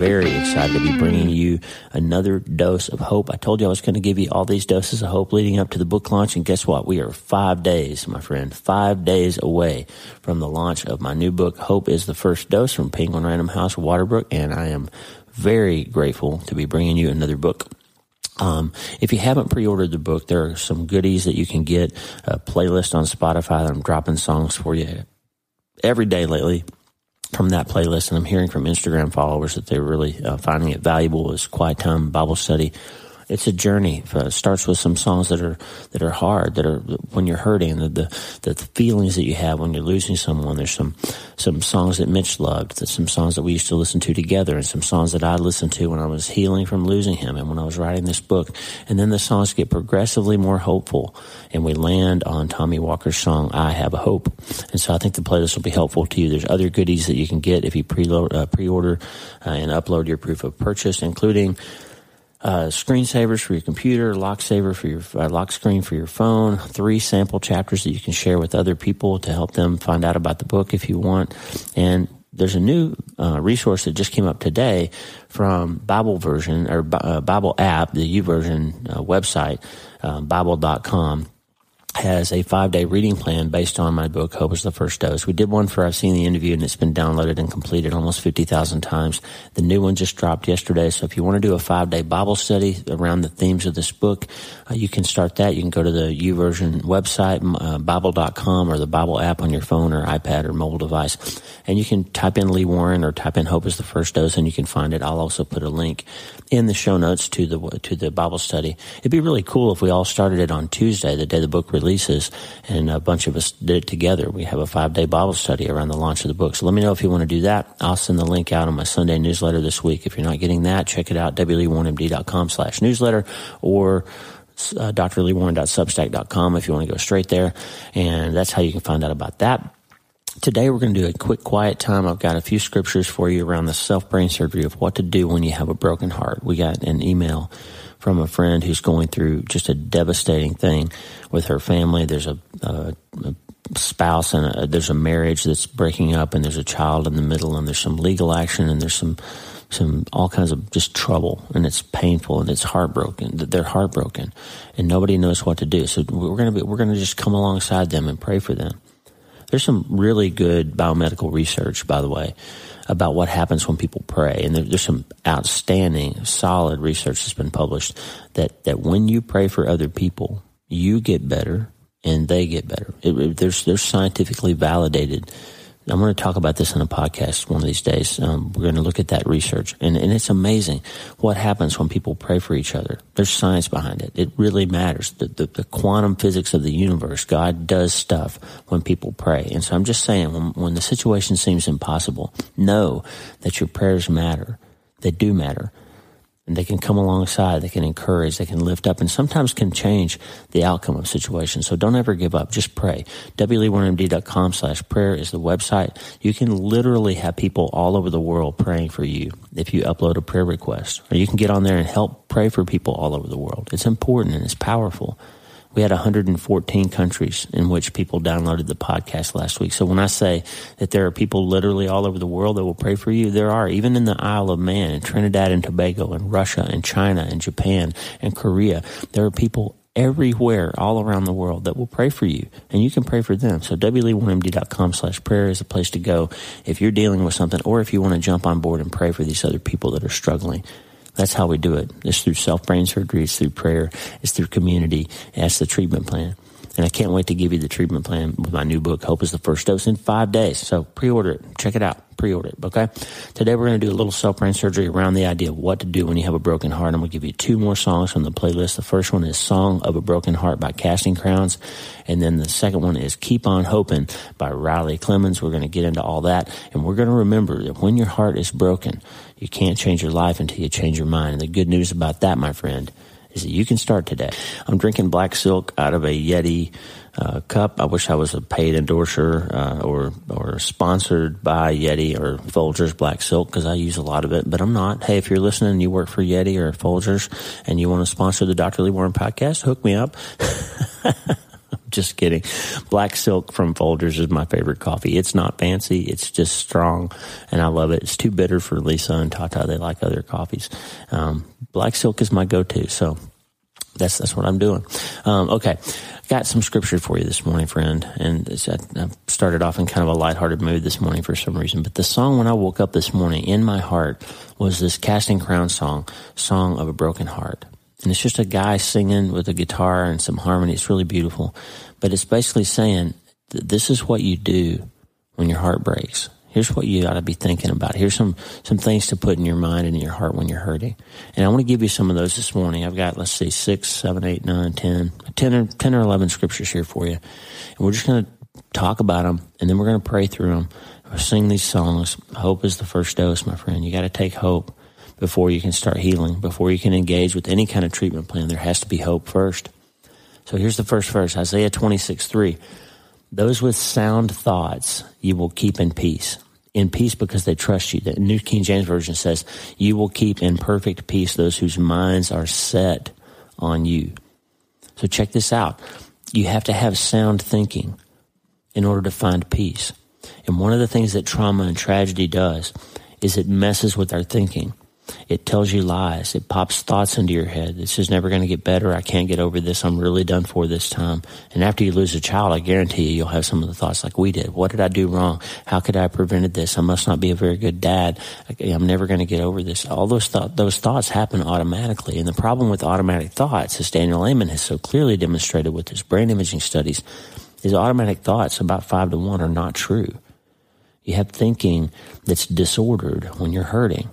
very excited to be bringing you another dose of hope. I told you I was going to give you all these doses of hope leading up to the book launch, and guess what? We are five days, my friend, five days away from the launch of my new book, Hope is the First Dose from Penguin Random House Waterbrook, and I am very grateful to be bringing you another book. Um, if you haven't pre-ordered the book, there are some goodies that you can get. A playlist on Spotify that I'm dropping songs for you every day lately from that playlist. And I'm hearing from Instagram followers that they're really uh, finding it valuable as quiet time Bible study it's a journey. It starts with some songs that are that are hard, that are when you're hurting, the, the the feelings that you have when you're losing someone. There's some some songs that Mitch loved, there's some songs that we used to listen to together, and some songs that I listened to when I was healing from losing him, and when I was writing this book. And then the songs get progressively more hopeful, and we land on Tommy Walker's song "I Have a Hope." And so I think the playlist will be helpful to you. There's other goodies that you can get if you pre uh, pre-order uh, and upload your proof of purchase, including uh, screensavers for your computer, lock saver for your uh, lock screen for your phone, three sample chapters that you can share with other people to help them find out about the book if you want. And there's a new uh, resource that just came up today from Bible version or uh, Bible app, the YouVersion uh, website, uh, Bible.com has a five day reading plan based on my book, Hope is the First Dose. We did one for I've Seen the End of You and it's been downloaded and completed almost 50,000 times. The new one just dropped yesterday. So if you want to do a five day Bible study around the themes of this book, uh, you can start that. You can go to the YouVersion website, uh, Bible.com or the Bible app on your phone or iPad or mobile device. And you can type in Lee Warren or type in Hope is the First Dose and you can find it. I'll also put a link in the show notes to the, to the Bible study. It'd be really cool if we all started it on Tuesday, the day the book releases, and a bunch of us did it together. We have a five day Bible study around the launch of the book. So let me know if you want to do that. I'll send the link out on my Sunday newsletter this week. If you're not getting that, check it out, wleewarrenmd.com slash newsletter or uh, drleewarren.substack.com if you want to go straight there. And that's how you can find out about that. Today we're going to do a quick quiet time. I've got a few scriptures for you around the self brain surgery of what to do when you have a broken heart. We got an email from a friend who's going through just a devastating thing with her family. There's a, a, a spouse and a, there's a marriage that's breaking up and there's a child in the middle and there's some legal action and there's some some all kinds of just trouble and it's painful and it's heartbroken they're heartbroken and nobody knows what to do so we're to be we're to just come alongside them and pray for them there's some really good biomedical research by the way about what happens when people pray. And there, there's some outstanding, solid research that's been published that, that when you pray for other people, you get better and they get better. It, it, there's, there's scientifically validated I'm going to talk about this in a podcast one of these days. Um, we're going to look at that research, and, and it's amazing what happens when people pray for each other. There's science behind it. It really matters. The, the, the quantum physics of the universe, God does stuff when people pray. And so I'm just saying, when, when the situation seems impossible, know that your prayers matter. They do matter and they can come alongside, they can encourage, they can lift up, and sometimes can change the outcome of situations. So don't ever give up. Just pray. wleewarrenmd.com slash prayer is the website. You can literally have people all over the world praying for you if you upload a prayer request. Or you can get on there and help pray for people all over the world. It's important and it's powerful. We had 114 countries in which people downloaded the podcast last week. So when I say that there are people literally all over the world that will pray for you, there are, even in the Isle of Man, and Trinidad and Tobago, and Russia, and China, and Japan, and Korea, there are people everywhere, all around the world that will pray for you, and you can pray for them. So wleewarrenmd.com slash prayer is a place to go if you're dealing with something, or if you want to jump on board and pray for these other people that are struggling. That's how we do it. It's through self brain surgery, it's through prayer, it's through community, that's the treatment plan. And I can't wait to give you the treatment plan with my new book, Hope is the First Dose, in five days. So pre order it. Check it out. Pre order it. Okay. Today we're going to do a little self brain surgery around the idea of what to do when you have a broken heart. I'm going to give you two more songs from the playlist. The first one is Song of a Broken Heart by Casting Crowns. And then the second one is Keep On Hoping by Riley Clemmons. We're going to get into all that. And we're going to remember that when your heart is broken, you can't change your life until you change your mind. And the good news about that, my friend, is that you can start today. I'm drinking black silk out of a Yeti uh, cup. I wish I was a paid endorser uh, or or sponsored by Yeti or Folgers Black Silk because I use a lot of it, but I'm not. Hey, if you're listening and you work for Yeti or Folgers and you want to sponsor the Dr. Lee Warren podcast, hook me up. just kidding. Black Silk from Folgers is my favorite coffee. It's not fancy. It's just strong and I love it. It's too bitter for Lisa and Tata. They like other coffees. Um, Black Silk is my go-to. So that's, that's what I'm doing. Um, okay. Got some scripture for you this morning, friend. And I started off in kind of a lighthearted mood this morning for some reason. But the song when I woke up this morning in my heart was this Casting Crown song, Song of a Broken Heart. And it's just a guy singing with a guitar and some harmony. It's really beautiful. But it's basically saying that this is what you do when your heart breaks. Here's what you ought to be thinking about. Here's some, some things to put in your mind and in your heart when you're hurting. And I want to give you some of those this morning. I've got, let's see, six, seven, eight, nine, ten, ten or, 10 or 11 scriptures here for you. And we're just going to talk about them and then we're going to pray through them. We'll sing these songs. Hope is the first dose, my friend. You got to take hope before you can start healing, before you can engage with any kind of treatment plan. There has to be hope first. So here's the first verse, Isaiah 26, 3. Those with sound thoughts you will keep in peace. In peace because they trust you. The New King James Version says, you will keep in perfect peace those whose minds are set on you. So check this out. You have to have sound thinking in order to find peace. And one of the things that trauma and tragedy does is it messes with our thinking. It tells you lies. It pops thoughts into your head. This is never going to get better. I can't get over this. I'm really done for this time. And after you lose a child, I guarantee you, you'll have some of the thoughts like we did. What did I do wrong? How could I have prevented this? I must not be a very good dad. I'm never going to get over this. All those th- those thoughts happen automatically. And the problem with automatic thoughts, as Daniel Amen has so clearly demonstrated with his brain imaging studies, is automatic thoughts about five to one are not true. You have thinking that's disordered when you're hurting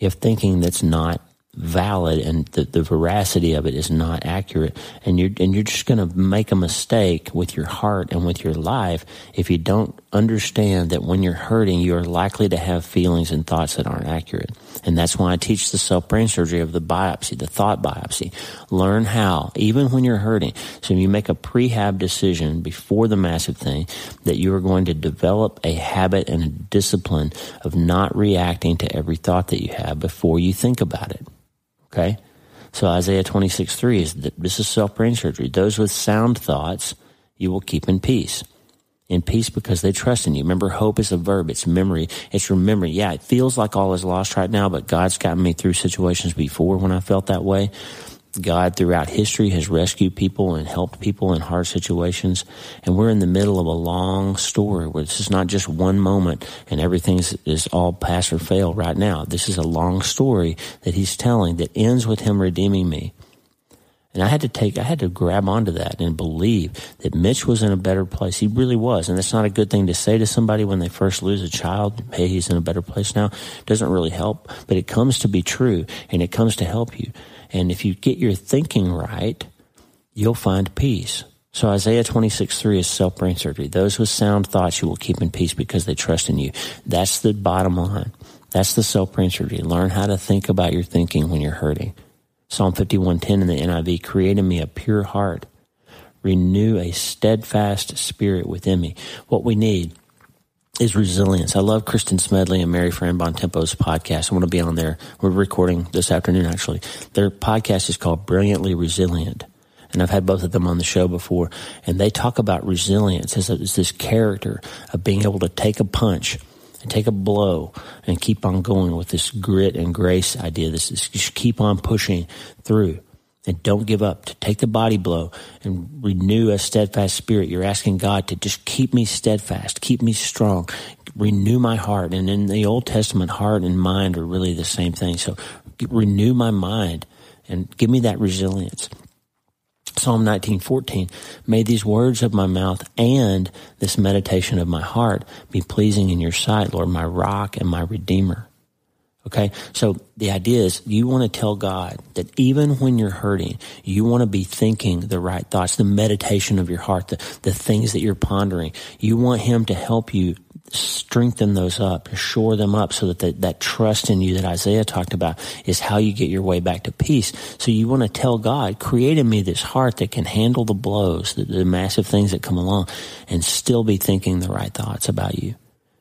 have thinking that's not valid and the, the veracity of it is not accurate. And you're and you're just going to make a mistake with your heart and with your life if you don't understand that when you're hurting you're likely to have feelings and thoughts that aren't accurate and that's why I teach the self brain surgery of the biopsy the thought biopsy learn how even when you're hurting so you make a prehab decision before the massive thing that you are going to develop a habit and a discipline of not reacting to every thought that you have before you think about it Okay? So Isaiah 26, 3 is that this is self-brain surgery. Those with sound thoughts you will keep in peace. In peace because they trust in you. Remember, hope is a verb. It's memory. It's remembering. Yeah, it feels like all is lost right now, but God's gotten me through situations before when I felt that way. God throughout history has rescued people and helped people in hard situations. And we're in the middle of a long story where this is not just one moment and everything is all pass or fail right now. This is a long story that he's telling that ends with him redeeming me. And I had to take, I had to grab onto that and believe that Mitch was in a better place. He really was. And that's not a good thing to say to somebody when they first lose a child. Hey, he's in a better place now. Doesn't really help, but it comes to be true and it comes to help you. And if you get your thinking right, you'll find peace. So Isaiah 26, 3 is self-brain surgery. Those with sound thoughts you will keep in peace because they trust in you. That's the bottom line. That's the self-brain surgery. Learn how to think about your thinking when you're hurting. Psalm 51:10 in the NIV, create in me a pure heart. Renew a steadfast spirit within me. What we need is resilience. I love Kristen Smedley and Mary Fran Bontempo's podcast. I want to be on there. We're recording this afternoon, actually. Their podcast is called Brilliantly Resilient. And I've had both of them on the show before. And they talk about resilience as, a, as this character of being able to take a punch and take a blow and keep on going with this grit and grace idea. This is just keep on pushing through and don't give up, to take the body blow and renew a steadfast spirit. You're asking God to just keep me steadfast, keep me strong, renew my heart. And in the Old Testament, heart and mind are really the same thing. So renew my mind and give me that resilience. Psalm 19:14 May these words of my mouth and this meditation of my heart be pleasing in your sight, Lord, my rock and my redeemer. Okay. So the idea is you want to tell God that even when you're hurting, you want to be thinking the right thoughts, the meditation of your heart, the, the things that you're pondering. You want Him to help you strengthen those up, shore them up so that the, that trust in you that Isaiah talked about is how you get your way back to peace. So you want to tell God, create in me this heart that can handle the blows, the, the massive things that come along and still be thinking the right thoughts about you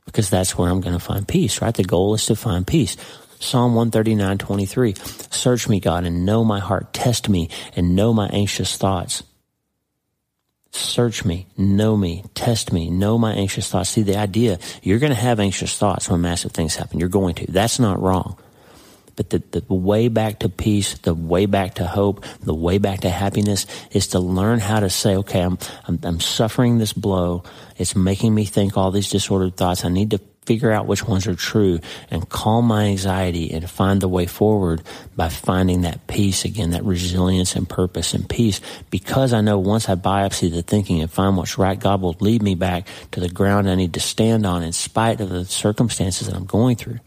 because that's where I'm going to find peace, right? The goal is to find peace. Psalm 139, 23. Search me, God, and know my heart. Test me and know my anxious thoughts. Search me, know me, test me, know my anxious thoughts. See the idea, you're going to have anxious thoughts when massive things happen. You're going to. That's not wrong. But the, the way back to peace, the way back to hope, the way back to happiness is to learn how to say, okay, I'm, I'm, I'm suffering this blow. It's making me think all these disordered thoughts. I need to figure out which ones are true and calm my anxiety and find the way forward by finding that peace again, that resilience and purpose and peace. Because I know once I biopsy the thinking and find what's right, God will lead me back to the ground I need to stand on in spite of the circumstances that I'm going through.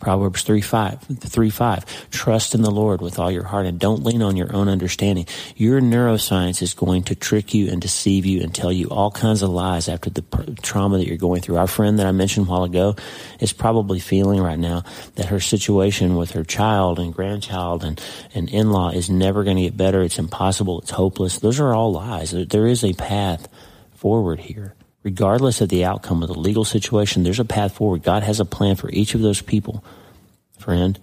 Proverbs 3 5, 3 5. Trust in the Lord with all your heart and don't lean on your own understanding. Your neuroscience is going to trick you and deceive you and tell you all kinds of lies after the trauma that you're going through. Our friend that I mentioned a while ago is probably feeling right now that her situation with her child and grandchild and, and in-law is never going to get better. It's impossible. It's hopeless. Those are all lies. There is a path forward here regardless of the outcome of the legal situation, there's a path forward. God has a plan for each of those people, friend.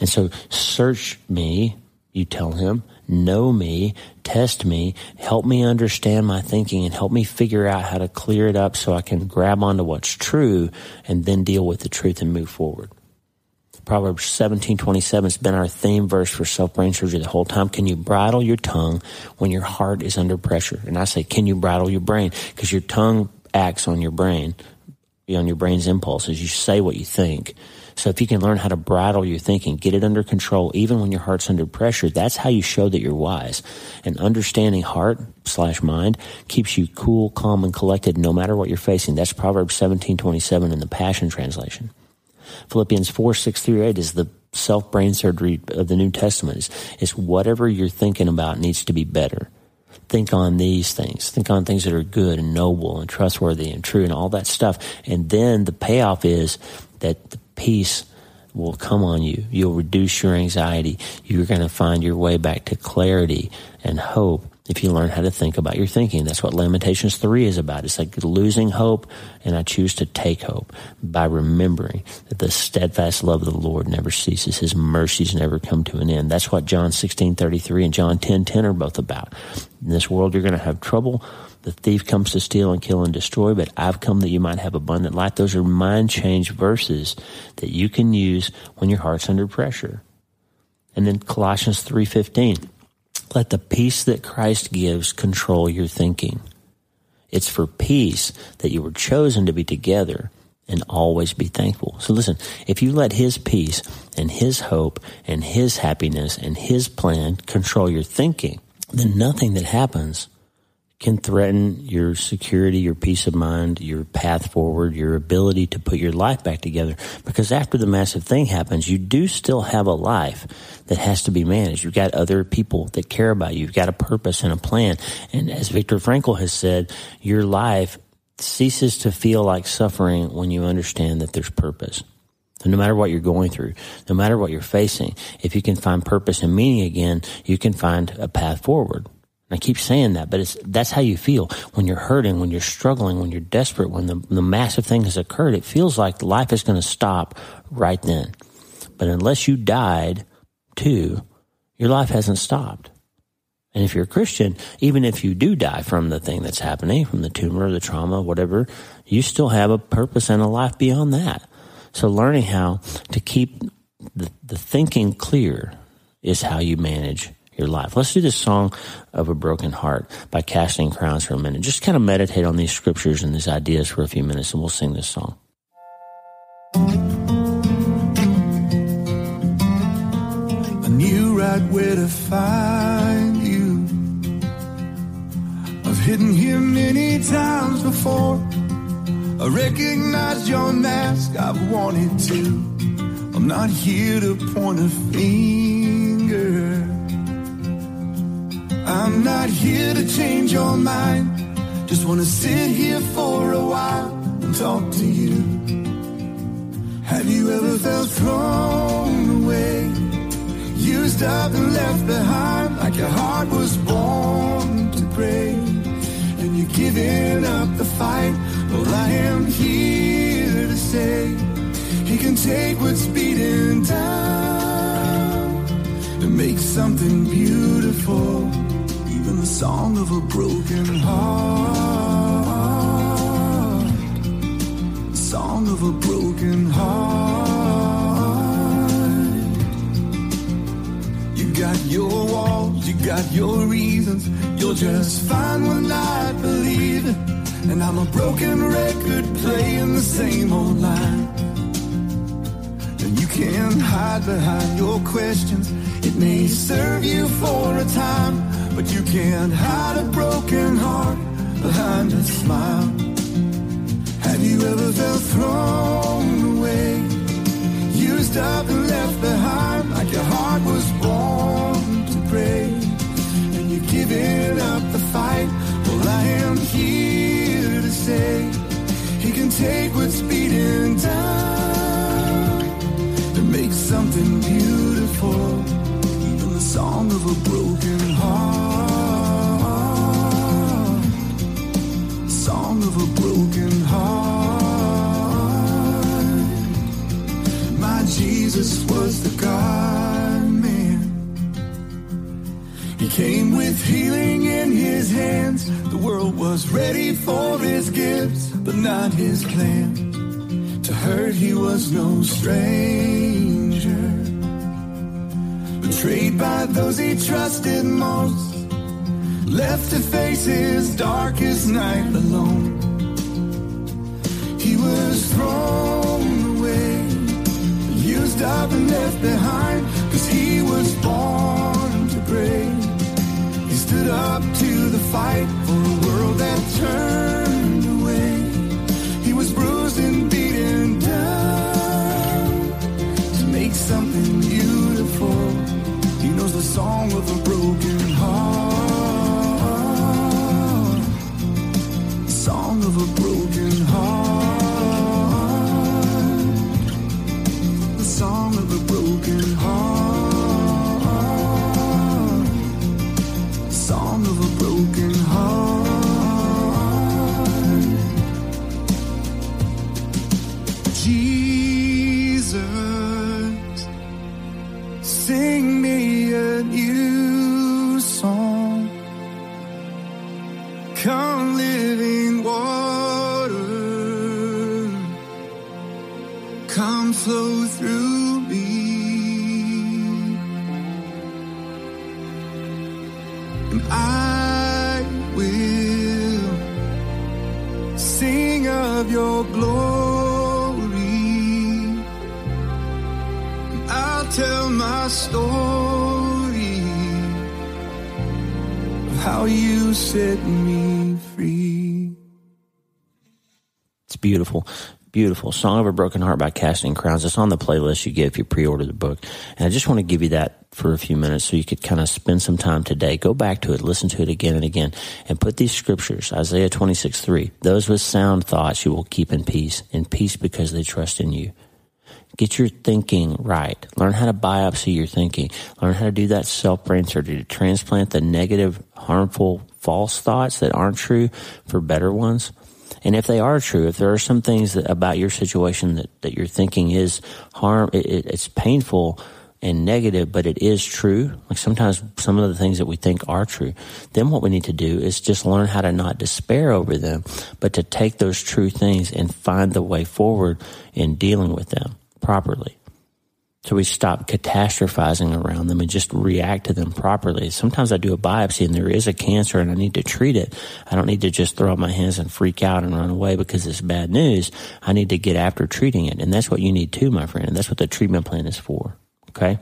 And so search me, you tell him, know me, test me, help me understand my thinking and help me figure out how to clear it up so I can grab onto what's true and then deal with the truth and move forward. Proverbs 17:27 has been our theme verse for self-brain surgery the whole time. Can you bridle your tongue when your heart is under pressure? And I say, can you bridle your brain? Because your tongue acts on your brain, on your brain's impulses. You say what you think. So if you can learn how to bridle your thinking, get it under control, even when your heart's under pressure, that's how you show that you're wise. And understanding heart slash mind keeps you cool, calm, and collected no matter what you're facing. That's Proverbs 17:27 in the Passion Translation. Philippians 4, 6 through 8 is the self brain surgery of the New Testament. It's, it's whatever you're thinking about needs to be better. Think on these things. Think on things that are good and noble and trustworthy and true and all that stuff. And then the payoff is that the peace will come on you. You'll reduce your anxiety. You're going to find your way back to clarity and hope if you learn how to think about your thinking. That's what Lamentations 3 is about. It's like losing hope, and I choose to take hope by remembering that the steadfast love of the Lord never ceases. His mercies never come to an end. That's what John 16 33 and John 10 10 are both about. In this world, you're going to have trouble. The thief comes to steal and kill and destroy, but I've come that you might have abundant life. Those are mind change verses that you can use when your heart's under pressure. And then Colossians 3:15 let the peace that Christ gives control your thinking. It's for peace that you were chosen to be together and always be thankful. So listen, if you let His peace and His hope and His happiness and His plan control your thinking, then nothing that happens can threaten your security, your peace of mind, your path forward, your ability to put your life back together. Because after the massive thing happens, you do still have a life that has to be managed. You've got other people that care about you. You've got a purpose and a plan. And as Viktor Frankl has said, your life ceases to feel like suffering when you understand that there's purpose. So no matter what you're going through, no matter what you're facing, if you can find purpose and meaning again, you can find a path forward. I keep saying that, but it's, that's how you feel when you're hurting, when you're struggling, when you're desperate, when the, the massive thing has occurred. It feels like life is going to stop right then. But unless you died too, your life hasn't stopped. And if you're a Christian, even if you do die from the thing that's happening, from the tumor, the trauma, whatever, you still have a purpose and a life beyond that. So learning how to keep the, the thinking clear is how you manage your life. Let's do this song of a broken heart by casting crowns for a minute. Just kind of meditate on these scriptures and these ideas for a few minutes and we'll sing this song. I knew right where to find you. I've hidden here many times before. I recognize your mask, I've wanted to. I'm not here to point a finger. I'm not here to change your mind. Just wanna sit here for a while and talk to you. Have you ever felt thrown away? Used up and left behind like your heart was born to pray. And you're giving up the fight. Well, I am here to say he can take what's beating down and make something beautiful song of a broken heart. Song of a broken heart. You got your walls, you got your reasons. You'll just find one night believing. And I'm a broken record playing the same old line. And you can't hide behind your questions. It may serve you for a time, but you can't hide a broken heart behind a smile. Have you ever felt thrown away? Used up and left behind like your heart was born to break. And you're giving up the fight. Well, I am here to say he can take what's beating down to make something beautiful. Song of a broken heart. Song of a broken heart. My Jesus was the God man. He came with healing in his hands. The world was ready for his gifts, but not his plan. To hurt, he was no stranger. Betrayed by those he trusted most. Left to face his darkest night alone. He was thrown away, used up and left behind, cause he was born to break. He stood up to the fight for a world that turned song of a broken heart. Song of a broken of your glory. I'll tell my story of how you set me free. It's beautiful. Beautiful. Song of a Broken Heart by Casting Crowns. It's on the playlist you get if you pre-order the book. And I just want to give you that for a few minutes so you could kind of spend some time today. Go back to it, listen to it again and again, and put these scriptures, Isaiah 26, 3. Those with sound thoughts you will keep in peace, in peace because they trust in you. Get your thinking right. Learn how to biopsy your thinking. Learn how to do that self-brain surgery to transplant the negative, harmful, false thoughts that aren't true for better ones. And if they are true, if there are some things that, about your situation that, that you're thinking is harm, it, it, it's painful and negative, but it is true. Like sometimes some of the things that we think are true. Then what we need to do is just learn how to not despair over them, but to take those true things and find the way forward in dealing with them properly. So we stop catastrophizing around them and just react to them properly. Sometimes I do a biopsy and there is a cancer and I need to treat it. I don't need to just throw up my hands and freak out and run away because it's bad news. I need to get after treating it. And that's what you need too, my friend. And that's what the treatment plan is for. Okay?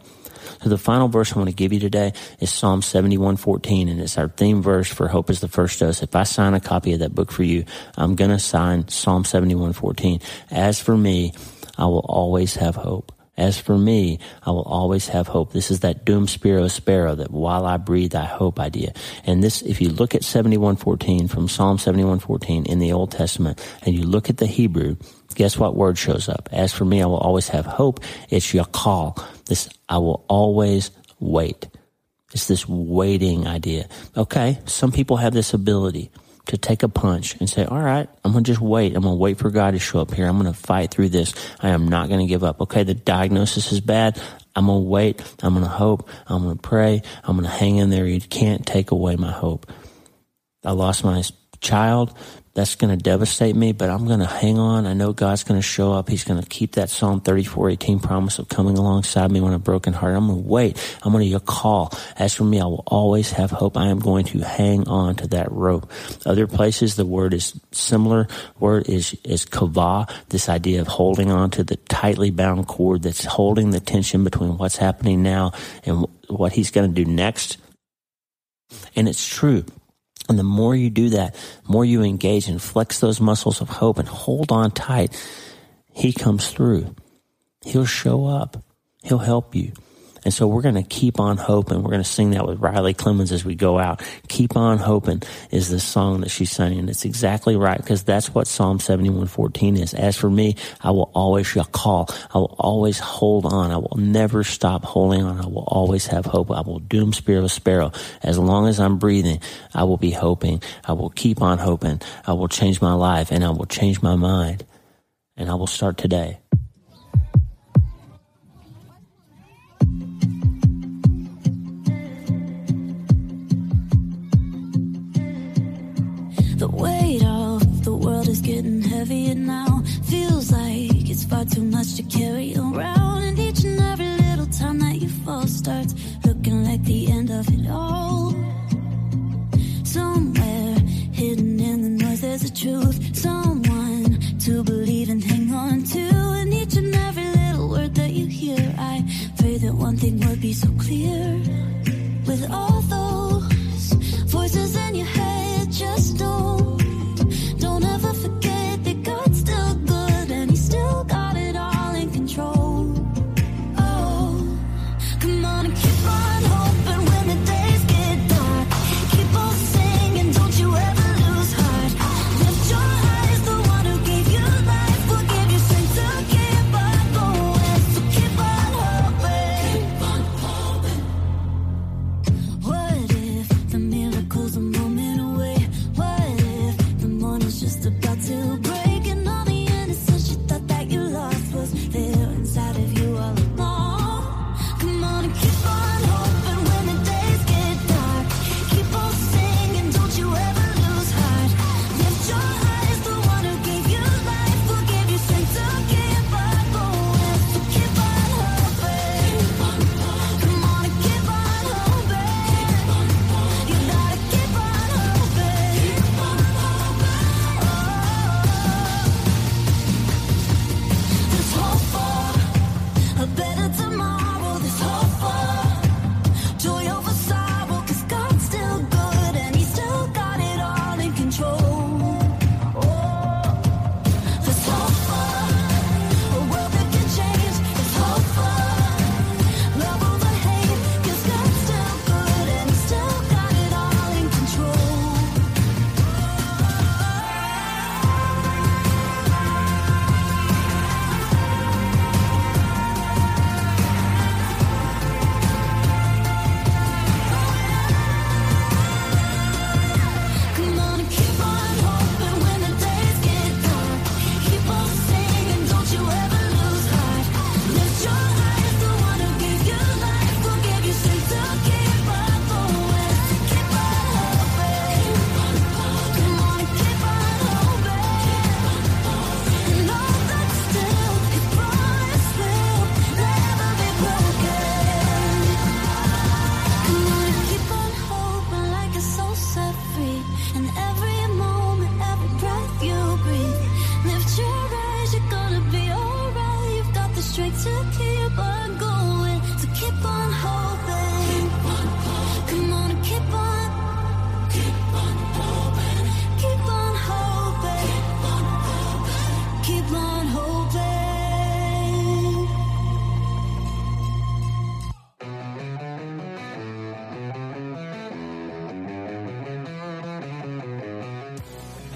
So the final verse I want to give you today is Psalm 71:14 and it's our theme verse for Hope is the First Dose. If I sign a copy of that book for you, I'm going to sign Psalm 71:14. As for me, I will always have hope. As for me, I will always have hope. This is that dum spiro spero, that while I breathe, I hope idea. And this, if you look at 7114 from Psalm 7114 in the Old Testament, and you look at the Hebrew, guess what word shows up? As for me, I will always have hope. It's yakal. This, I will always wait. It's this waiting idea. Okay, some people have this ability to take a punch and say, all right, I'm going to just wait. I'm going to wait for God to show up here. I'm going to fight through this. I am not going to give up. Okay, the diagnosis is bad. I'm going to wait. I'm going to hope. I'm going to pray. I'm going to hang in there. You can't take away my hope. I lost my child that's going to devastate me, but I'm going to hang on. I know God's going to show up. He's going to keep that Psalm 34, 18 promise of coming alongside me when I'm broken heart. I'm going to wait. I'm going to call. As for me, I will always have hope. I am going to hang on to that rope. Other places, the word is similar. Word is, is kavah, this idea of holding on to the tightly bound cord that's holding the tension between what's happening now and what he's going to do next. And it's true. And the more you do that, the more you engage and flex those muscles of hope and hold on tight, he comes through. He'll show up. He'll help you. And so we're going to keep on hoping. We're going to sing that with Riley Clemmons as we go out. Keep on hoping is the song that she's singing. It's exactly right because that's what Psalm 71:14 is. As for me, I will always call. I will always hold on. I will never stop holding on. I will always have hope. I will dum spiro spero. As long as I'm breathing, I will be hoping. I will keep on hoping. I will change my life and I will change my mind. And I will start today. Now. Feels like it's far too much to carry around. And each and every little time that you fall starts looking like the end of it all. Somewhere hidden in the noise, there's a truth. Someone to believe and hang on to. And each and every little word that you hear, I pray that one thing would be so clear. With all those